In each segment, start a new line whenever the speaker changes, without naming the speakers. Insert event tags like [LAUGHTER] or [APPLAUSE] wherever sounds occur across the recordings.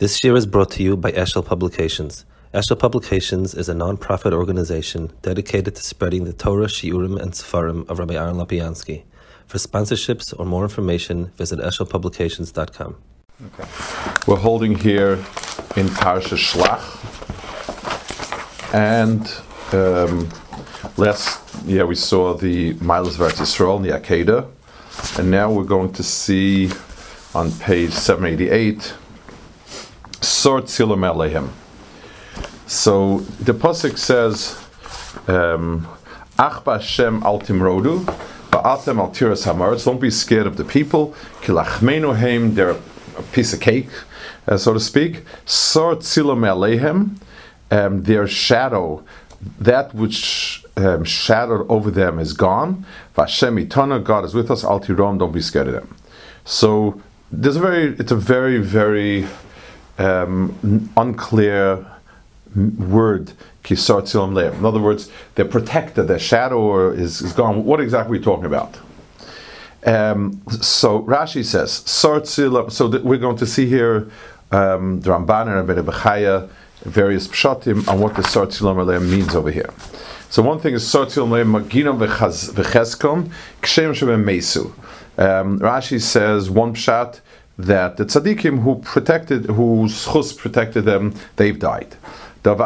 This year is brought to you by Eshel Publications. Eshel Publications is a non-profit organization dedicated to spreading the Torah, Shiurim, and Sefarim of Rabbi Aaron Lopiansky. For sponsorships or more information, visit eshelpublications.com.
Okay. We're holding here in Parsha Shlach, and um, last yeah we saw the Milas Vart Yisrael in the Akedah, and now we're going to see on page 788 Sort Tzilam Aleihim. So the pasuk says, um, Ach Hashem al timrodu, ba'atem al tiras hamaretz. Don't be scared of the people. Kilachmenu heim, they're a piece of cake, uh, so to speak. Sort Tzilam Aleihim, um, their shadow, that which um, shadowed over them is gone. Vashem itana, God is with us. Al tirom, don't be scared of them. So there's a very, it's a very, very um, unclear word. In other words, they're protected. Their shadow is, is gone. What exactly are we talking about? Um, so Rashi says. So we're going to see here um, the Ramban and Rabbi Bechaya various pshatim on what the sar tzilam means over here. So one thing is sar tzilam leim maginam v'cheskom kshem shebem mesu. Um, Rashi says one pshat that the tzaddikim who protected, whose chus protected them, they've died. Rabbi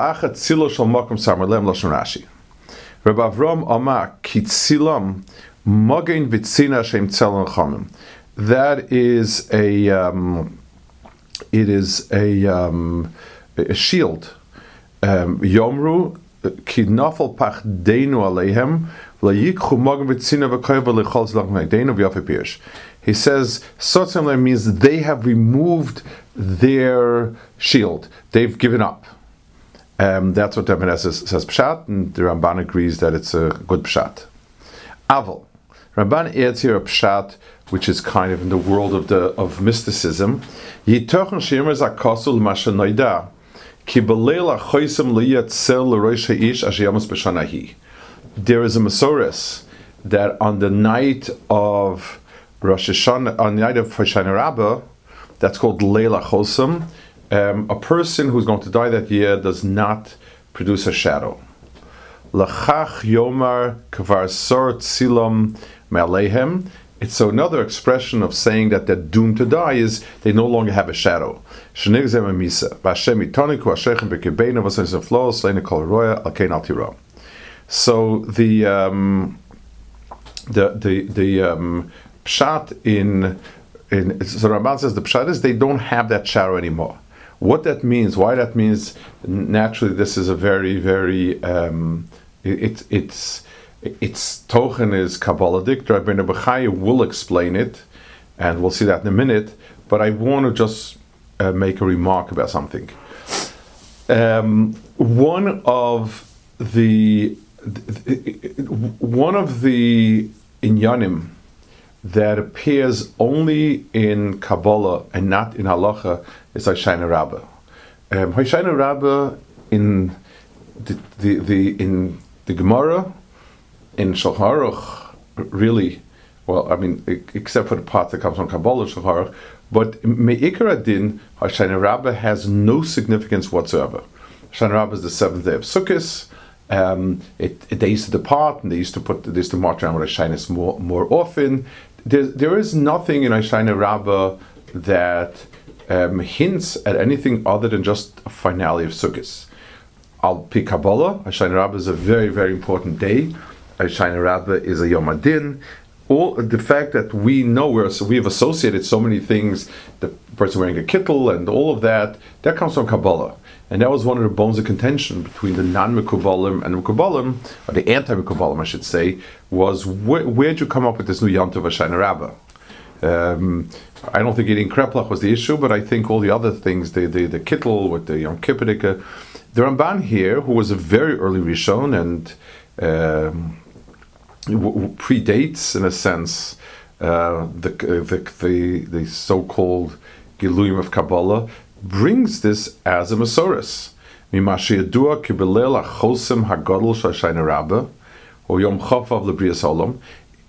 Avram Amar Kitzilam Vitzina Shem Tzelon. That is a um, it is a um, a shield. Um, Yomru Kidnafel Pach Aleihem Vitzina Zlach. He says Sotzim means they have removed their shield. They've given up. Um, that's what Ibn says, says Pshat, and the Ramban agrees that it's a good Pshat. Aval. Ramban adds here a Pshat which is kind of in the world of the of mysticism. Yitochen shirmer zakosul mashanoida. Ki belela choisem liyatzel l'roish ha'ish ashiyamas b'shanahi. There is a Masoris that on the night of Rosh Hashanah, on the night of Hoshana Rabbah, that's called Leila Chosam, um, a person who's going to die that year does not produce a shadow. Lachach Yomar Kvar Sor Tzilam Malehem. It's another expression of saying that they're doomed to die is they no longer have a shadow. So the um, the the the um, pshat in in so Ramban says the pshat is they don't have that shadow anymore. What that means, why that means, naturally, this is a very, very, um, it, it's, its tochen is Kabbalistic. Rabbi Bechaya will explain it, and we'll see that in a minute. But I want to just uh, make a remark about something. Um, one of the, one of the inyanim that appears only in Kabbalah and not in Halacha is Hoshana Rabbah. Um, Hoshana Rabbah in the, the, the, in the Gemara, in Shulchan really, well, I mean, except for the part that comes from Kabbalah Shulchan but Me'ikar Adin, Hoshana Rabbah has no significance whatsoever. Hoshana Rabbah is the seventh day of Sukkot. Um, it, it, they used to depart and they used to put they used to march around with a more more often there, there is nothing in Hoshana Rabbah that um, hints at anything other than just a finale of Sukkot. Al Pi Kabbalah, Hoshana Rabbah is a very, very important day. Hoshana Rabbah is a Yom Adin. All the fact that we know we're, so we've associated so many things, the person wearing a kittel and all of that, that comes from Kabbalah. And that was one of the bones of contention between the non-Mekubalim and the Mekubalim, or the anti-Mekubalim, I should say, was wh- where'd you come up with this new Yom Tov Hoshana Rabbah? Um, I don't think eating kreplach was the issue, but I think all the other things, the the, the kittel with the Yom Kippurika, the Ramban here, who was a very early Rishon and um, w- predates in a sense uh, the, the, the the so-called Giluyim of Kabbalah, brings this as a Masoris. Mimashiyadua kibelel achosem hagodol shashayna rabbah, or Yom Chofav Lebrias Olam.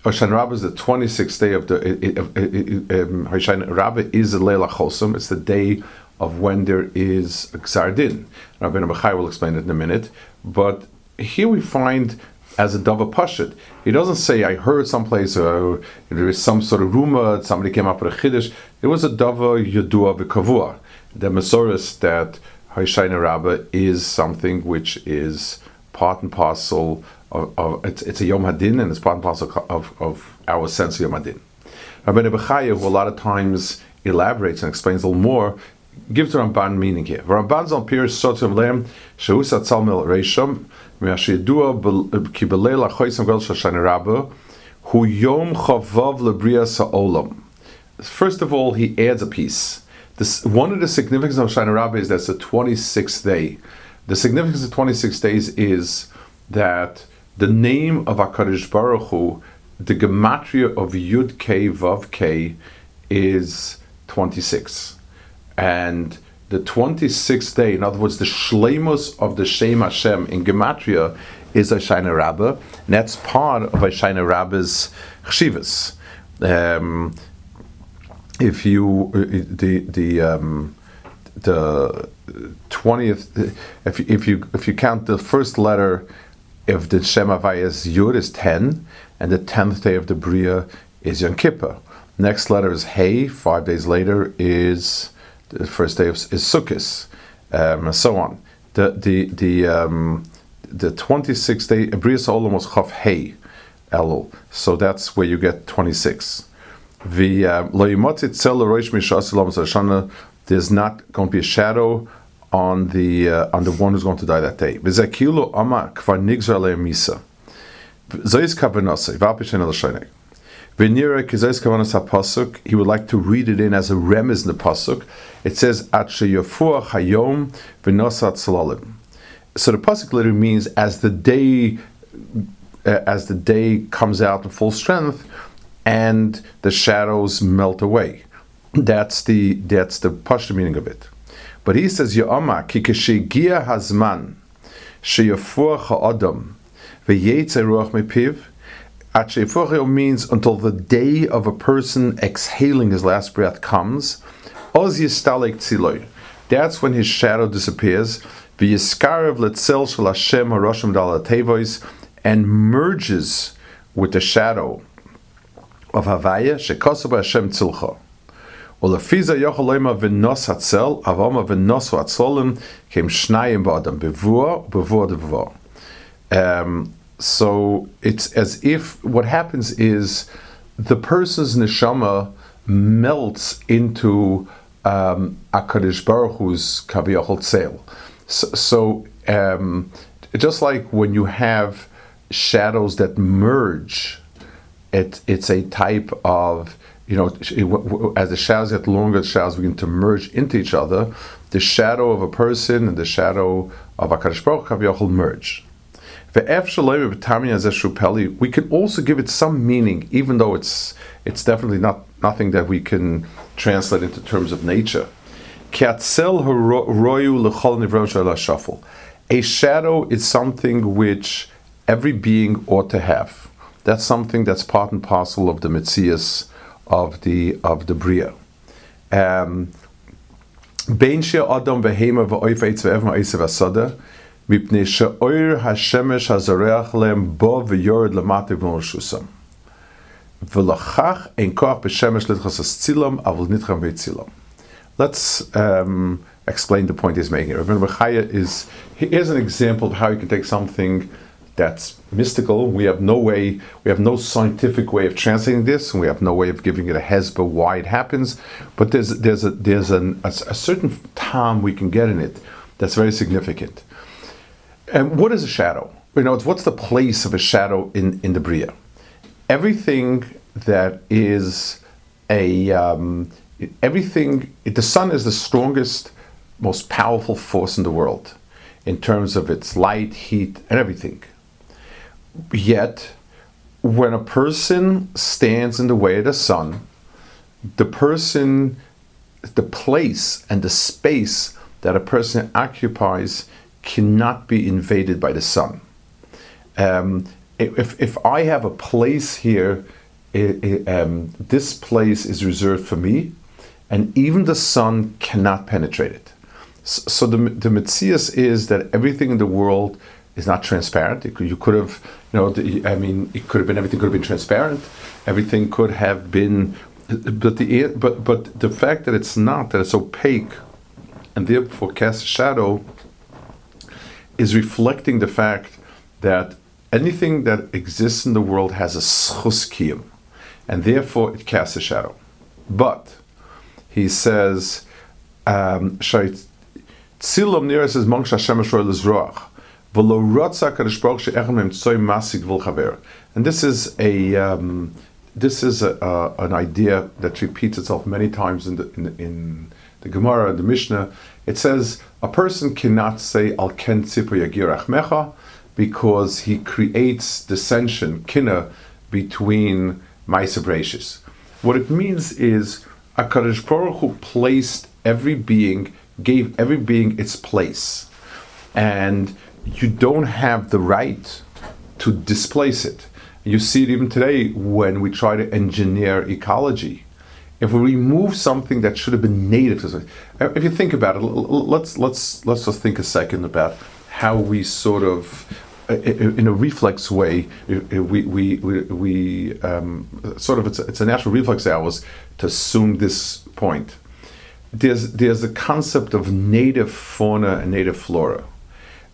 Hoshana Rabbah is the 26th day of the um, Hoshana Rabbah is the Chosim. It's the day of when there is a Xardin. Rabbi Bachai will explain it in a minute. But here we find as a Dava Pashit. He doesn't say, I heard someplace, uh, there is some sort of rumor, somebody came up with a Chiddush. It was a Dava Yadua V'Kavua. The Masoris that Hoshana Rabbah is something which is part and parcel of, of it's, it's, a Yom Hadin and it's part and parcel of, of our sense of Yom Hadin. Rabbi Bechaya, who a lot of times elaborates and explains a little more, gives the Ramban meaning here. Ramban's on Pirs Sotim Leim, Shehus Atzal Mil Reisham, Meashidua Ki Belela Choisam Gol Shashani Rabba, Hu Yom Chavav Lebria Sa'olam. First of all, he adds a piece. This, one of the significance of Shana Rabbah is that's the 26th day. The significance of 26 days is that the name of HaKadosh Baruch Hu, the gematria of Yud K Vav K, is 26. And the 26th day, in other words, the shlemus of the Shem Hashem in gematria is a Shana Rabbah, and that's part of a Rabbah's chshivas. Um, if you the the um, the twentieth, if if you if you count the first letter if the Shem Havayas Yud is 10, and the 10th day of the Bria is Yom Kippur. Next letter is Hey, five days later is the first day of, is Sukkot, um, and so on. The the the um, the 26th day, Bria Olam was Chav Hey, Elul. So that's where you get 26. The there's not going to be a shadow on the uh, on the one who's going to die that day. He would like to read it in as a remiz in the pasuk. It says at hayom v'nosat. So the pasuk literally means as the day uh, as the day comes out in full strength and the shadows melt away. That's the that's the pashto meaning of it. But he says, Ya'ama, ki kashigia hazman, sheyafuach ha'adam, v'yetze ruach mepiv, at means until the day of a person exhaling his last breath comes, oz yistalek tziloy. That's when his shadow disappears, v'yiskarev letzel shel Hashem haroshim dal and merges with the shadow of Havaya Shekosuba Hashem tzilcha. Olafiza yocholema v'nos hatzel avoma v'nos hatzolim came shnayim b'adam bevor bevor devor. Um, so it's as if what happens is the person's neshama melts into um, HaKadosh Baruch Hu's Tzel. So, so um, just like when you have shadows that merge it, it's a type of you know, as the shadows get longer, the shadows begin to merge into each other. The shadow of a person and the shadow of Akadosh Baruch Hu merge. We can also give it some meaning, even though it's it's definitely not nothing that we can translate into terms of nature. A shadow is something which every being ought to have. That's something that's part and parcel of the Metzias of the of the bria. Um, Let's um, explain the point he's making. Rabbi Bechaya is here's an example of how you can take something that's mystical. We have no way, we have no scientific way of translating this, and we have no way of giving it a hesba why it happens. But there's there's a there's an, a, a certain time we can get in it that's very significant. And what is a shadow? You know, it's what's the place of a shadow in in the bria? Everything that is a um, everything. The sun is the strongest, most powerful force in the world in terms of its light, heat, and everything. Yet, when a person stands in the way of the sun, the person, the place and the space that a person occupies cannot be invaded by the sun. Um, if, if I have a place here, it, it, um, this place is reserved for me, and even the sun cannot penetrate it. So the the mitzias is that everything in the world is not transparent. Could, you could have, you know, the, I mean, it could have been everything could have been transparent. Everything could have been, but the but but the fact that it's not, that it's opaque, and therefore casts a shadow, is reflecting the fact that anything that exists in the world has a schus and therefore it casts a shadow. But he says, um, Tzilom nira says, Mong Hashem Lizroach. And this is a um, this is a, uh, an idea that repeats itself many times in the in, in the Gemara, the Mishnah. It says a person cannot say Al Ken Mecha because he creates dissension, kinna, between Maisa What it means is Akadosh Baruch Hu placed every being, gave every being its place, and you don't have the right to displace it. You see it even today when we try to engineer ecology. If we remove something that should have been native to if you think about it, let's let's let's just think a second about how we sort of in a reflex way, we, we, we, we um, sort of, it's a, it's a natural reflex ours to assume this point. There's, there's a concept of native fauna and native flora.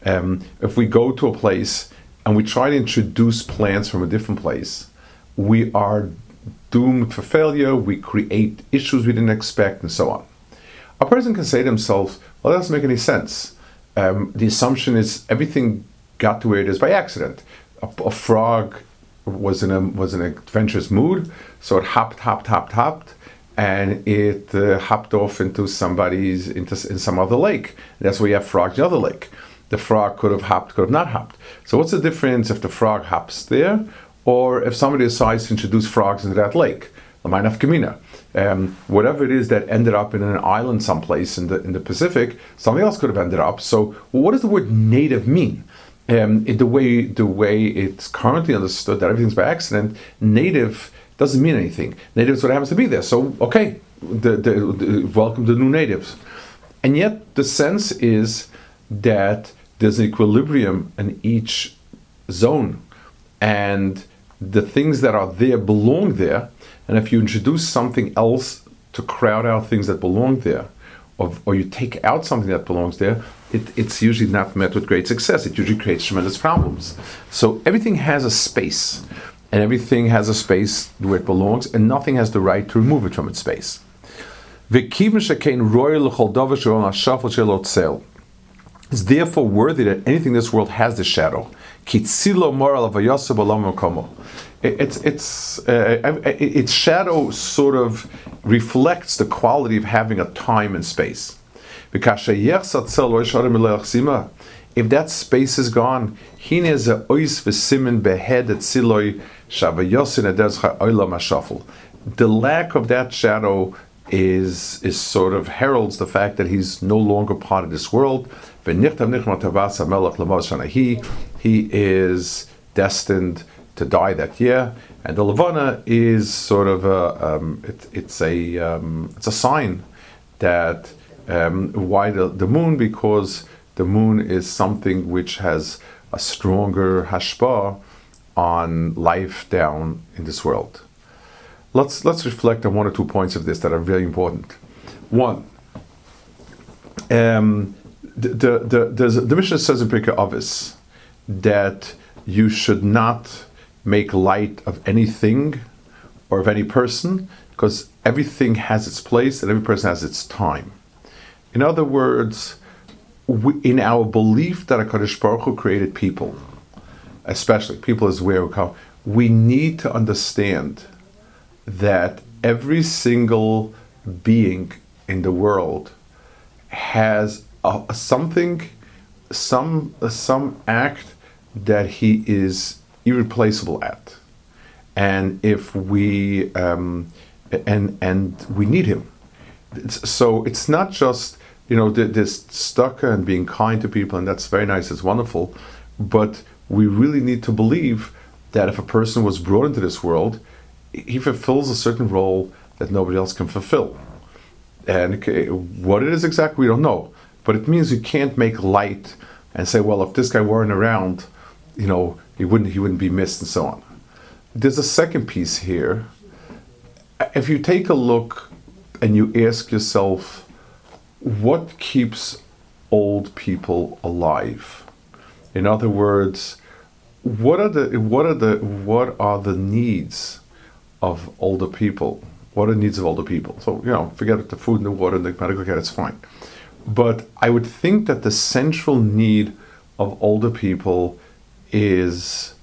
Um, if we go to a place and we try to introduce plants from a different place, we are doomed for failure, we create issues we didn't expect, and so on. A person can say to himself, well, that doesn't make any sense. Um, the assumption is everything got to where it is by accident. A, a, frog was in a was in an adventurous mood, so it hopped, hopped, hopped, hopped, and it uh, hopped off into somebody's into in some other lake. That's where you have frogs in the other lake the frog could have hopped, could have not hopped. So what's the difference if the frog hops there, or if somebody decides to introduce frogs into that lake? The of Kamina. Um, whatever it is that ended up in an island someplace in the in the Pacific, something else could have ended up. So, what does the word native mean? Um, the way the way it's currently understood that everything's by accident, native doesn't mean anything. Native is what happens to be there. So, okay, the, the, welcome the new natives. And yet, the sense is that there's an equilibrium in each zone. And the things that are there belong there. And if you introduce something else to crowd out things that belong there or, or you take out something that belongs there it, it's usually not met with great success. It usually creates tremendous problems. So everything has a space. And everything has a space where it belongs and nothing has the right to remove it from its space it's therefore worthy that anything in this world has the shadow. It's it's uh, its shadow sort of reflects the quality of having a time and space. If that space is gone, the lack of that shadow is is sort of heralds the fact that he's no longer part of this world. He is destined to die that year, and the Levana is sort of a um, it, it's a um, it's a sign that um, why the, the moon? Because the moon is something which has a stronger hashpa on life down in this world. Let's let's reflect on one or two points of this that are very important. One, um, the, the, the, the Mishnah says in Pirkei Avos that you should not make light of anything or of any person because everything has its place and every person has its time. In other words, we, in our belief that HaKadosh Baruch Hu created people, especially people as we come, we need to understand that every single being in the world has something, some some act that he is irreplaceable at, and if we um, and and we need him, it's, so it's not just you know this stucker and being kind to people, and that's very nice, it's wonderful, but we really need to believe that if a person was brought into this world he fulfills a certain role that nobody else can fulfill. And what it is exactly, we don't know. But it means you can't make light and say, well, if this guy weren't around, you know, he wouldn't he wouldn't be missed and so on. There's a second piece here. If you take a look and you ask yourself, what keeps old people alive? In other words, what are the what are the what are the needs of older people? What are the needs of older people? So you know, forget the food and the water and the medical care. It's fine, but I would think that the central need of older people is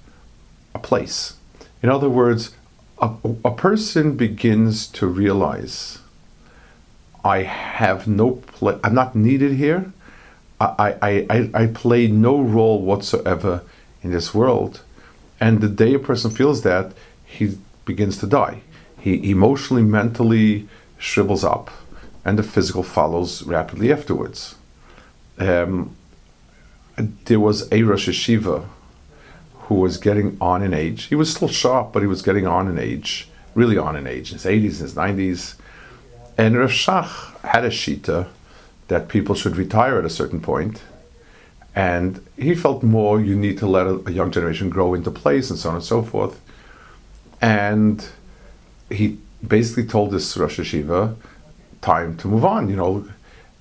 a place. In other words, a, a person begins to realize I have no place, I'm not needed here. I, I, I, I play no role whatsoever in this world. And the day a person feels that, he begins to die. He emotionally, mentally shrivels up, and the physical follows rapidly afterwards. Um, there was a Rosh Yeshiva who was getting on in age. He was still sharp, but he was getting on in age, really on in age, in his 80s, his 90s. And Rav Shach had a shita that people should retire at a certain point. and he felt more you need to let a, a young generation grow into place and so on and so forth. And he basically told this Rosh Yeshiva, time to move on. You know,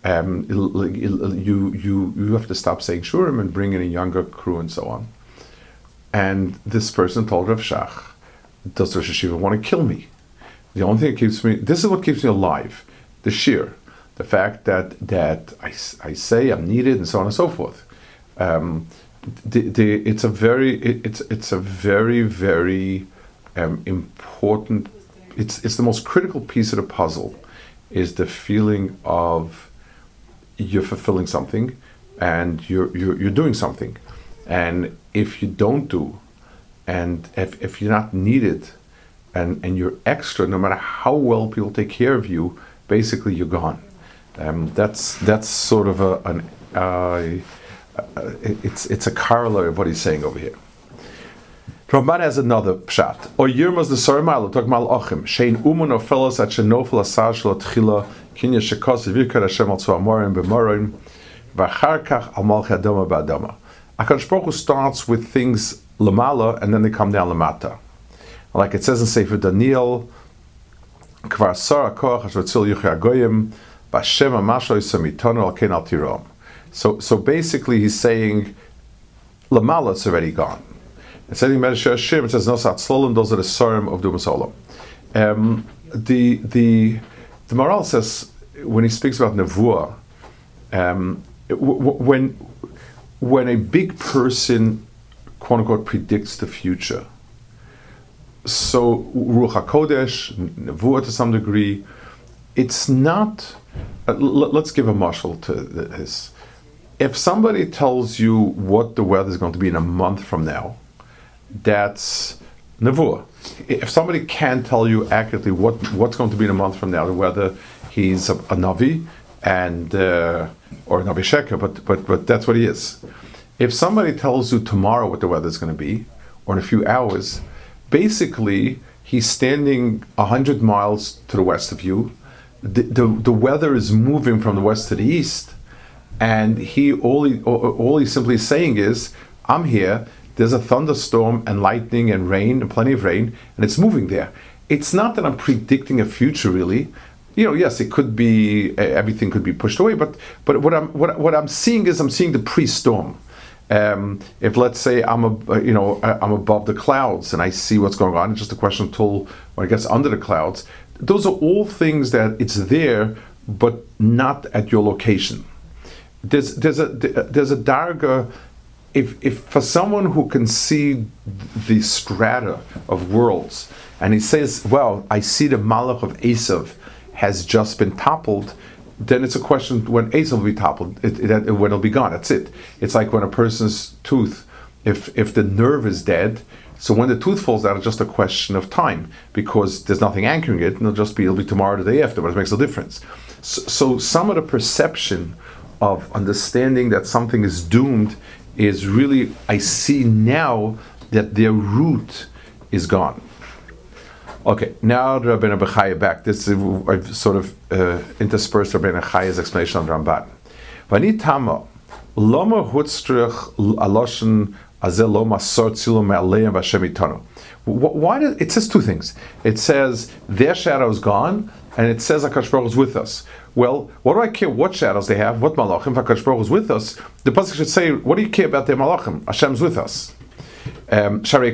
um, you you you have to stop saying shurim and bring in a younger crew and so on. And this person told Rav Shach, "Does Rosh Yeshiva want to kill me? The only thing that keeps me this is what keeps me alive: the sheer, the fact that that I, I say I'm needed and so on and so forth." Um, the, the, it's a very it, it's it's a very very um, important. It's it's the most critical piece of the puzzle, is the feeling of you're fulfilling something, and you're you're, you're doing something, and if you don't do, and if, if you're not needed, and and you're extra, no matter how well people take care of you, basically you're gone. Um, that's that's sort of a an uh, it's it's a corollary of what he's saying over here. Ramban has another pshat. Or yirmas the sormal talk mal ochim shein umun of fellows at shenofel lo tchila kinya shekos virkar Hashem al tzuamorim b'morim v'achar kach al malch Baruch Hu starts with things lamala and then they come down lamata. Like it says in Sefer Daniel, kvar sar akoach asher tzil yuchei agoyim yisamitono al ken al tirom. So, so basically, he's saying, Lamala, it's already gone. And saying Medrash Hashem, it says, Nosat Slolim, those are the Sarim of Dumas um, the, the, the Maharal says, when he speaks about Nevuah, um, when, when a big person, quote unquote, predicts the future, so Ruach HaKodesh, Nevuah to some degree, it's not. Uh, let's give a marshal to this if somebody tells you what the weather is going to be in a month from now, that's nevuah. If somebody can tell you accurately what, what's going to be in a month from now, whether he's a, a navi and uh, or a navi sheker, but but but that's what he is. If somebody tells you tomorrow what the weather is going to be, or in a few hours, basically he's standing hundred miles to the west of you. The, the, the weather is moving from the west to the east and he all he all he's simply saying is, "I'm here. There's a thunderstorm and lightning and rain and plenty of rain, and it's moving there." It's not that I'm predicting a future, really. You know, yes, it could be everything could be pushed away, but but what I'm what, what I'm seeing is I'm seeing the pre-storm. Um, if let's say I'm a uh, you know uh, I'm above the clouds and I see what's going on, it's just a question until it gets under the clouds. Those are all things that it's there, but not at your location there's there's a uh, there's a darga if if for someone who can see the strata of worlds and he says well i see the malach of esav has just been toppled then it's a question when esav will be toppled it, it, when it'll be gone. That's it. It's like when a person's tooth if if the nerve is dead so when the tooth falls out it's just a question of time because there's nothing anchoring it and it'll just be it'll be tomorrow the day after but it makes no difference. So, so some of the perception of understanding that something is doomed is really, I see now that their root is gone. Okay, now Rabbeinu Bechaya back. This is, I've sort of uh, interspersed Rabbeinu Chaya's explanation on Ramban. Vani tama loma hutztrich aloshen Why did it says two things? It says their shadow is gone, and it says Hakadosh Baruch is with us. Well, what do I care what shadows they have? What malachim? If Hakadosh Baruch is with us. The pasuk should say, "What do you care about their malachim? Hashem's with us." Um, I mean,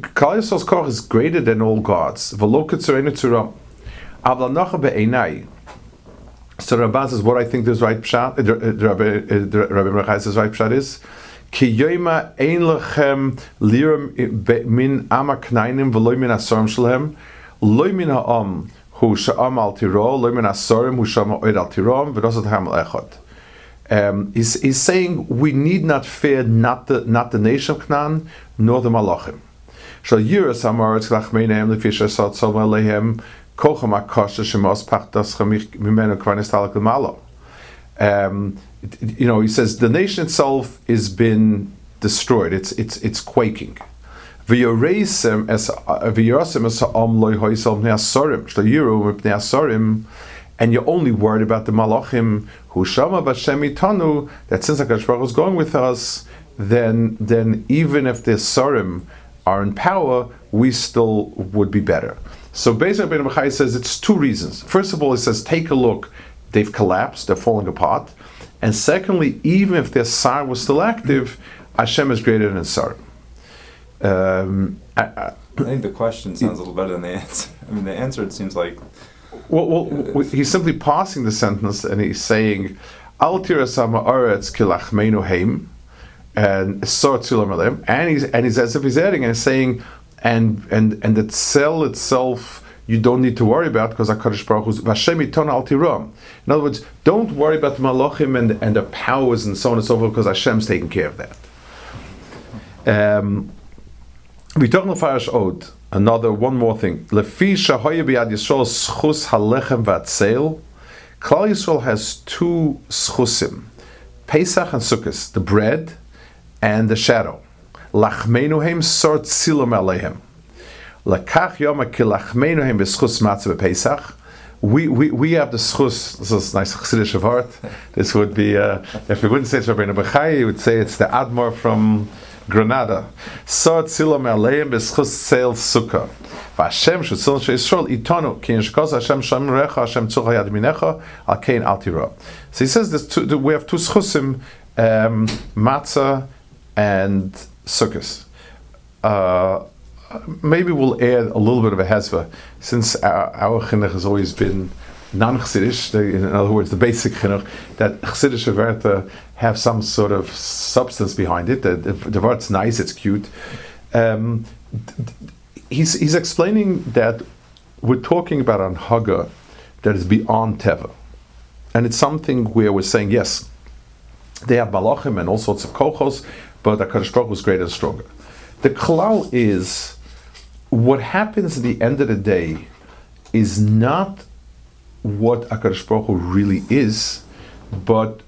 Klal Yisrael's is greater than all gods. So Rabban says, what I think this right pshat, uh, Rabbi Mechai says right pshat is, Ki yoima ein lechem liram min ama knainim v'loy min asorim shalhem, loy min ha'am hu sha'am al tiro, loy min asorim hu sha'am oid al tirom, v'rosat ham echot. Um, he's, he's saying we need not fear not the not the nation of Canaan nor the Malachim. Shall yiras amaretz lachmeinehem lefisha sot som alehem Um, you know, he says the nation itself has been destroyed. It's it's it's quaking. And you're only worried about the malachim who shama b'shem that since Hakadosh Baruch is going with us, then then even if the sarim are in power, we still would be better. So basically, Ben Bachai says it's two reasons. First of all, he says take a look, they've collapsed, they're falling apart, and secondly, even if their sar was still active, Hashem is greater than sar. Um,
I, I, I think the question sounds a little better than the answer. [LAUGHS] I mean, the answer it seems like
well, well, he's simply passing the sentence and he's saying, Al tirasama aretz kilachmeinu heim, and and he's and he's as if he's adding and saying, and and and the cell itself you don't need to worry about because Hakadosh Baruch Hu Vashem al tiram. In other words, don't worry about the malachim and and the powers and so on and so forth because Hashem's taking care of that. Um, we talk about Farash Od another one more thing. Lefi shahoya biyad Yisrael schus halechem vatzel. Klal Yisrael has two schusim, Pesach and Sukkot, the bread and the shadow. Lachmenuhem sort silam alehem. Lakach yom kilachmenuhem matzah. We, we, we have the schus, this is nice Chassidish of heart. This would be, uh, if we wouldn't say it's Rabbeinu Bechai, you would say it's the Admor from Granada. So tzilam aleim b'schus seil sukkah. Itonu ki Hashem Hashem al kein al tira. So he says this two, we have two schusim, um, matzah and sukkahs. Uh, maybe we'll add a little bit of a hezva, since our, our chinuch has always been non-Chassidish, in other words, the basic chinuch, that Chassidish Werte have some sort of substance behind it. The, the, the word's nice, it's cute. Um, he's, he's explaining that we're talking about an haga that is beyond teva. And it's something where we're saying, yes, they have malachim and all sorts of kochos, but the Baruch was greater and stronger. The klal is, what happens at the end of the day is not what HaKadosh Baruch Hu really is, but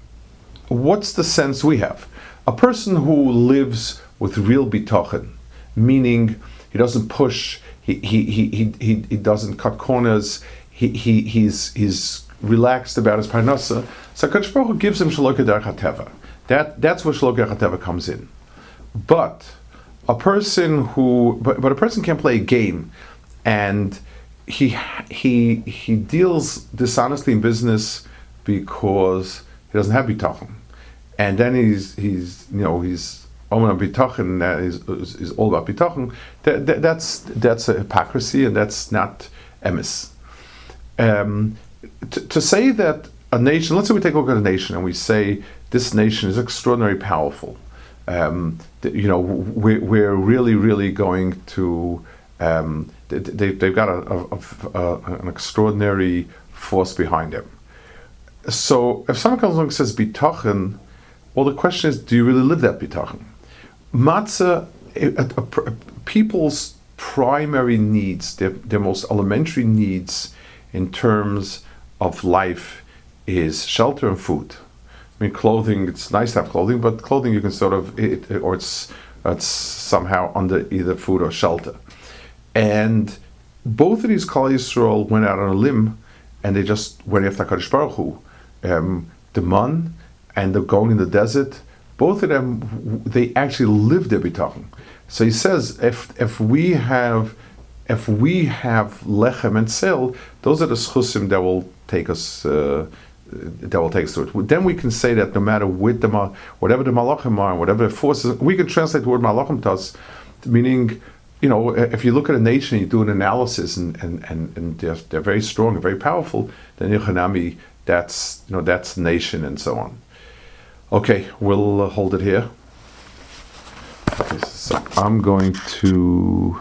what's the sense we have? A person who lives with real bitachon, meaning he doesn't push, he, he, he, he, he, he doesn't cut corners, he, he, he's, he's relaxed about his parnasa. So HaKadosh Baruch Hu gives him Shalok HaTeva. That, that's where Shalok HaTeva comes in. But a person who, but, but a person can play a game and he he he deals dishonestly in business because he doesn't have bitachon, and then he's he's you know he's omen bitachon that is, is, is all about bitachon. That, that, that's that's a hypocrisy and that's not emis. Um, to, to say that a nation, let's say we take a look at a nation and we say this nation is extraordinarily powerful. Um, you know, we're, we're really, really going to um, they, they've got a, a, a, an extraordinary force behind them. So if someone comes along and says bitachon, well, the question is, do you really live that bitachon? Matzah, people's primary needs, their, their most elementary needs in terms of life is shelter and food. I mean, clothing, it's nice to have clothing, but clothing you can sort of, it, or it's, it's somehow under either food or shelter and both of these Klal Yisrael went out on a limb, and they just went after Kadosh Baruch Hu. Um, the man and the going in the desert, both of them, they actually lived their bitachon. So he says, if if we have if we have lechem and sel, those are the schusim that will take us. Uh, that will take us through it. Then we can say that no matter what the whatever the malachim are, whatever forces, we can translate the word malachim to us, meaning, you know, if you look at a nation, and you do an analysis, and and, and, and they're, they're very strong and very powerful. Then Yechanami, that's you know that's nation and so on. Okay, we'll hold it here. Okay, so I'm going to.